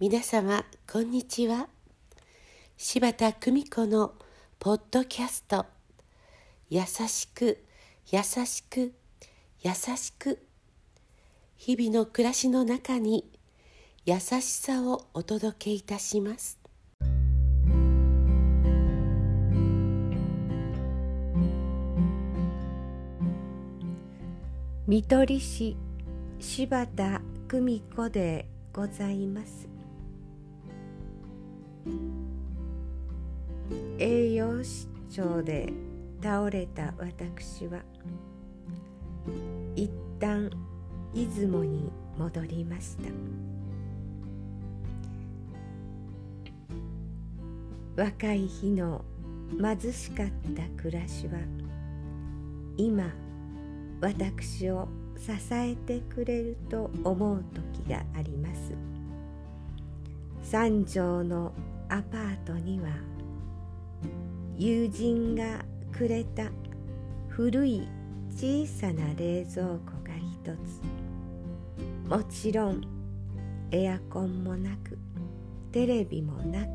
皆様こんにちは。柴田久美子のポッドキャスト「優しく優しく優しく」日々の暮らしの中に優しさをお届けいたします。見取り師柴田久美子でございます。栄養失調で倒れた私は一旦出雲に戻りました。若い日の貧しかった暮らしは今私を支えてくれると思う時があります。三畳のアパートには友人がくれた古い小さな冷蔵庫が一つ。もちろんエアコンもなくテレビもなく。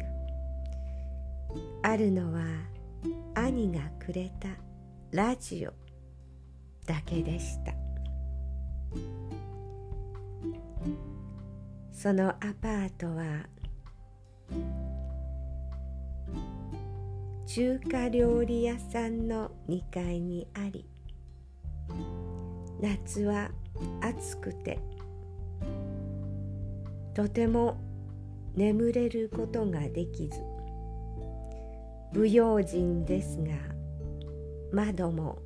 あるのは兄がくれたラジオ。だけでした。そのアパートは中華料理屋さんの2階にあり夏は暑くてとても眠れることができず不用心ですが窓も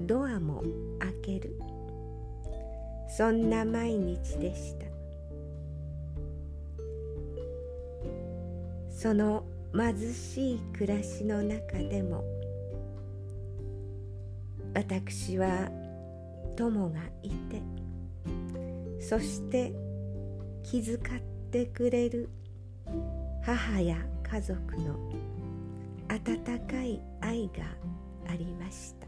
ドアも開ける。そんな毎日でした。その貧しい暮らしの中でも私は友がいてそして気遣ってくれる母や家族の温かい愛がありました。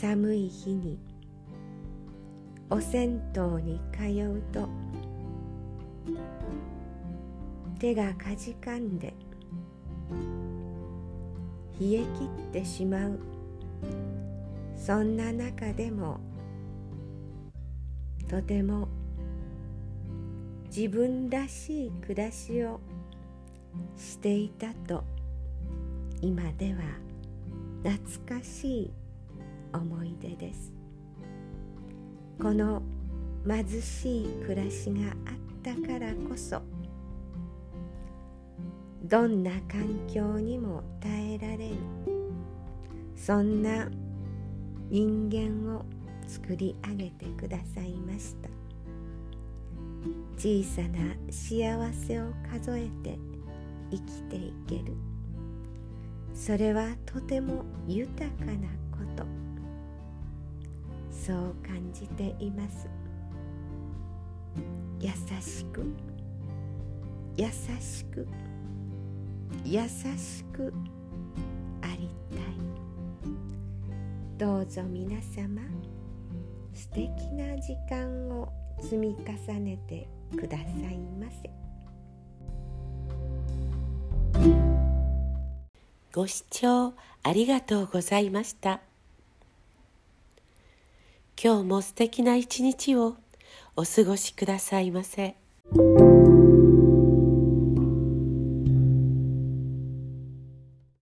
寒い日にお銭湯に通うと手がかじかんで冷え切ってしまう。そんな中でもとても自分らしい暮らしをしていたと今では懐かしい思い出です。この貧しい暮らしがあったからこそどんな環境にも耐えられるそんな人間を作り上げてくださいました。小さな幸せを数えて生きていける。それはとても豊かなそう感じています。優しく。優しく。優しく。ありたい。どうぞ皆様素敵な時間を積み重ねてくださいませ。ご視聴ありがとうございました。今日も素敵な一日をお過ごしくださいませ。